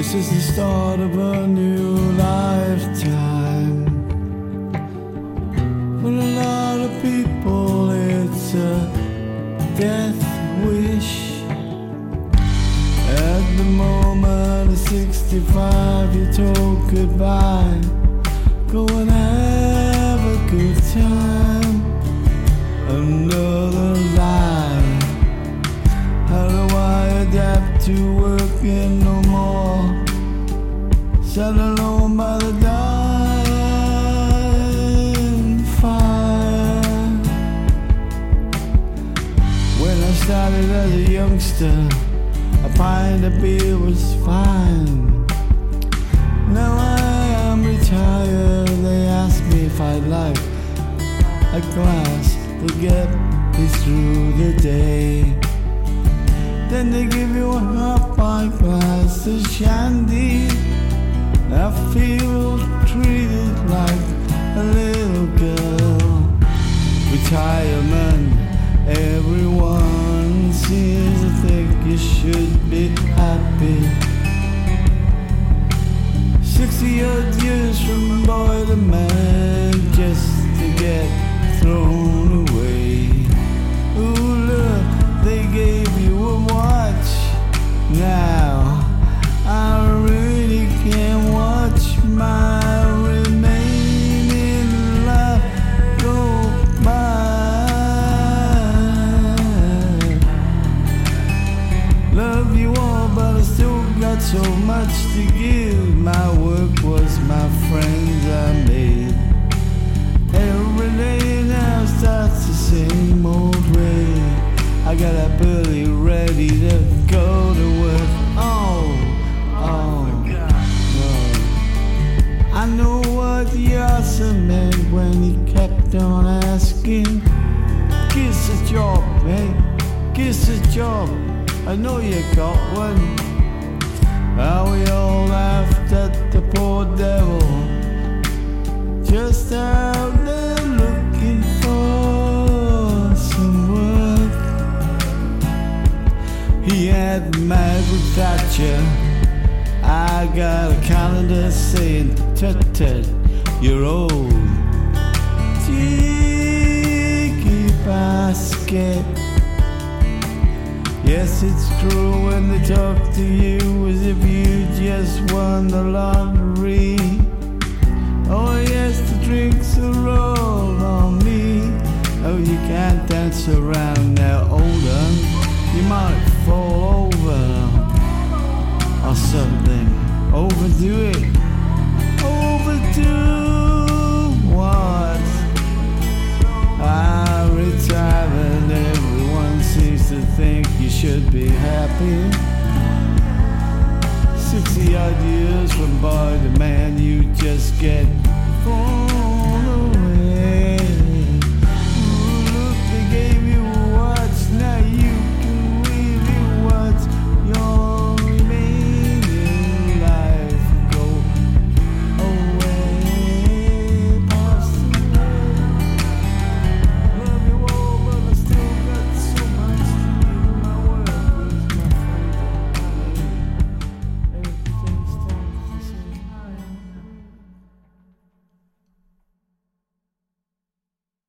This is the start of a new lifetime. For a lot of people, it's a death wish. At the moment of 65, you told goodbye. Go and have a good time. Another lie. How do I adapt to Sat alone by the dying fire. When I started as a youngster, a pint of beer was fine. Now I am retired. They ask me if I'd like a glass to get me through the day. Then they give you a half pint glass of shandy. I feel treated like a little girl. Retirement, everyone so much to give. My work was my friends I made. Every day now starts the same old way. I got up early, ready to go to work. Oh, oh, no. I know what Yosser meant when he kept on asking. Kiss a job, mate. Kiss a job. I know you got one. How we all laughed at the poor devil. Just out there looking for some work. He had Margaret Thatcher. I got a calendar saying, tut tut, you're old. Cheeky basket. Yes, it's true when they talk to you as if you just won the lottery. Oh, yes, the drinks are all on me. Oh, you can't dance around now, older. You might fall over or something. Overdo should be happy. 60 odd years from boy to man, you just get born.